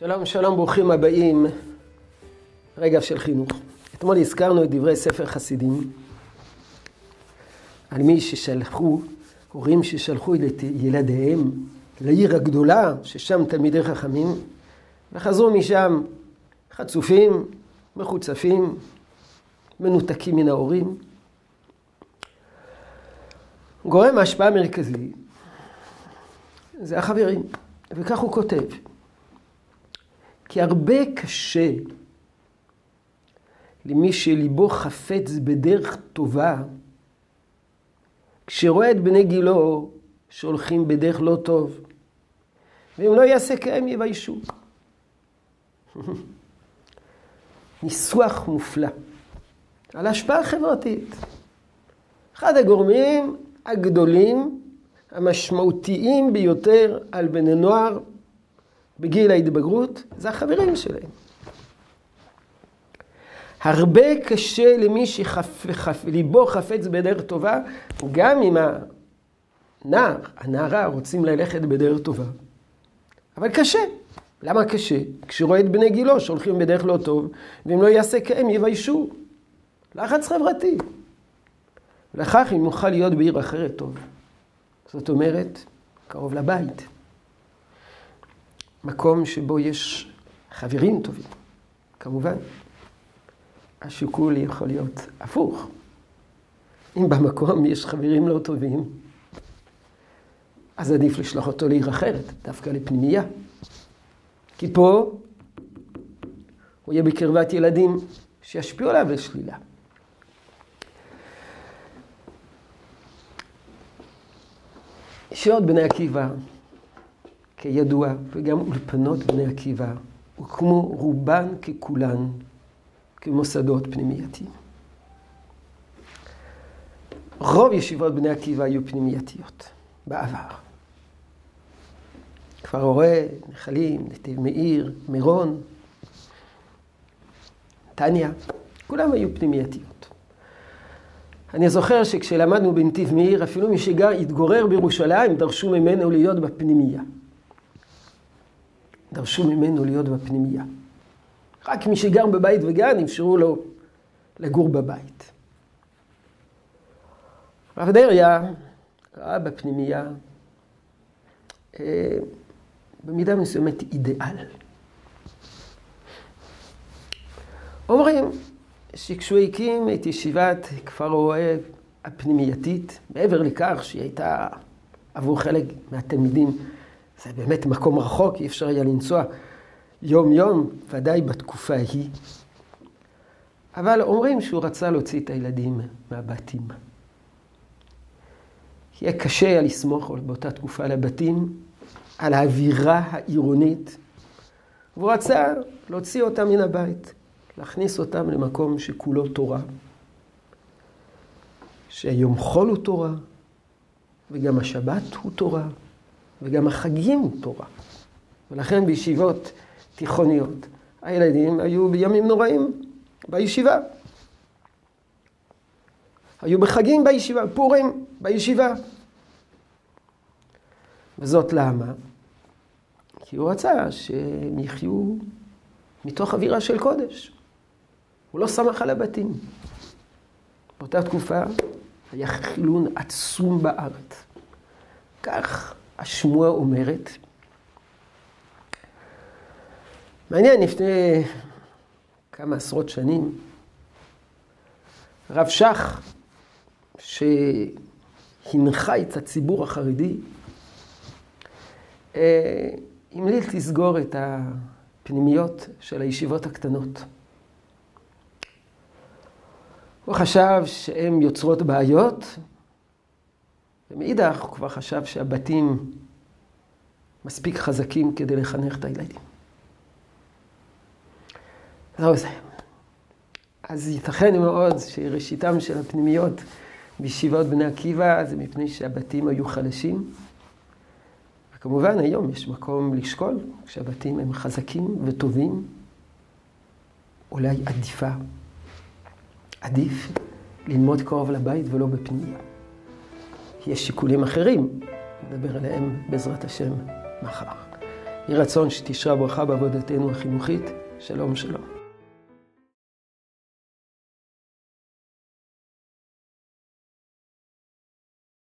שלום, שלום, ברוכים הבאים. רגע של חינוך. אתמול הזכרנו את דברי ספר חסידים על מי ששלחו, הורים ששלחו את ילדיהם לעיר הגדולה, ששם תלמידי חכמים, וחזרו משם חצופים, מחוצפים, מנותקים מן ההורים. גורם ההשפעה המרכזי זה החברים, וכך הוא כותב. כי הרבה קשה למי שליבו חפץ בדרך טובה, כשרואה את בני גילו שהולכים בדרך לא טוב, ואם לא יעשה כהם יביישו. ניסוח מופלא על השפעה חברתית. אחד הגורמים הגדולים, המשמעותיים ביותר על בני נוער בגיל ההתבגרות, זה החברים שלהם. הרבה קשה למי שליבו חפץ בדרך טובה, גם אם הנער, הנערה רוצים ללכת בדרך טובה. אבל קשה. למה קשה? כשרואה את בני גילו שהולכים בדרך לא טוב, ואם לא יעשה כהם יביישו. לחץ חברתי. לכך אם נוכל להיות בעיר אחרת טוב. זאת אומרת, קרוב לבית. מקום שבו יש חברים טובים, כמובן. השיקול יכול להיות הפוך. אם במקום יש חברים לא טובים, אז עדיף לשלוח אותו לעיר אחרת, דווקא לפנימייה. כי פה הוא יהיה בקרבת ילדים שישפיעו עליו לשלילה. ישיבות בני עקיבא, כידוע, וגם אולפנות בני עקיבא, הוקמו רובן ככולן כמוסדות פנימייתיים. רוב ישיבות בני עקיבא היו פנימייתיות בעבר. כפר הורה, נחלים, נתיב מאיר, מירון, נתניה, כולם היו פנימייתיות. אני זוכר שכשלמדנו בנתיב מאיר, אפילו מי שהתגורר בירושלים, דרשו ממנו להיות בפנימייה. דרשו ממנו להיות בפנימייה. רק מי שגר בבית וגן, אפשרו לו לגור בבית. הרב דריה ראה בפנימייה אה, במידה מסוימת אידיאל. אומרים שכשהוא הקים את ישיבת כפר אוהב הפנימייתית, מעבר לכך שהיא הייתה עבור חלק מהתלמידים, זה באמת מקום רחוק, אי אפשר היה לנסוע יום-יום, ודאי בתקופה ההיא. אבל אומרים שהוא רצה להוציא את הילדים מהבתים. יהיה קשה היה לסמוך באותה תקופה על הבתים, על האווירה העירונית, והוא רצה להוציא אותם מן הבית, להכניס אותם למקום שכולו תורה, שיום חול הוא תורה, וגם השבת הוא תורה, וגם החגים הוא תורה. ולכן בישיבות תיכוניות, הילדים היו בימים נוראים בישיבה. היו בחגים בישיבה, פורים בישיבה. וזאת למה? כי הוא רצה שהם יחיו מתוך אווירה של קודש. הוא לא סמך על הבתים. באותה תקופה היה חילון עצום בארץ. כך השמועה אומרת. מעניין, לפני כמה עשרות שנים, רב שך, שהנחה את הציבור החרדי, אה, המליץ לסגור את הפנימיות של הישיבות הקטנות. הוא חשב שהן יוצרות בעיות, ומאידך הוא כבר חשב שהבתים מספיק חזקים כדי לחנך את הילדים. זהו זה. אז ייתכן מאוד שראשיתם של הפנימיות בישיבות בני עקיבא זה מפני שהבתים היו חלשים. וכמובן היום יש מקום לשקול, כשהבתים הם חזקים וטובים, אולי עדיפה, עדיף ללמוד קרוב לבית ולא בפנימיה. יש שיקולים אחרים, נדבר עליהם בעזרת השם מחר. יהי רצון שתשרה ברכה בעבודתנו החינוכית. שלום שלום.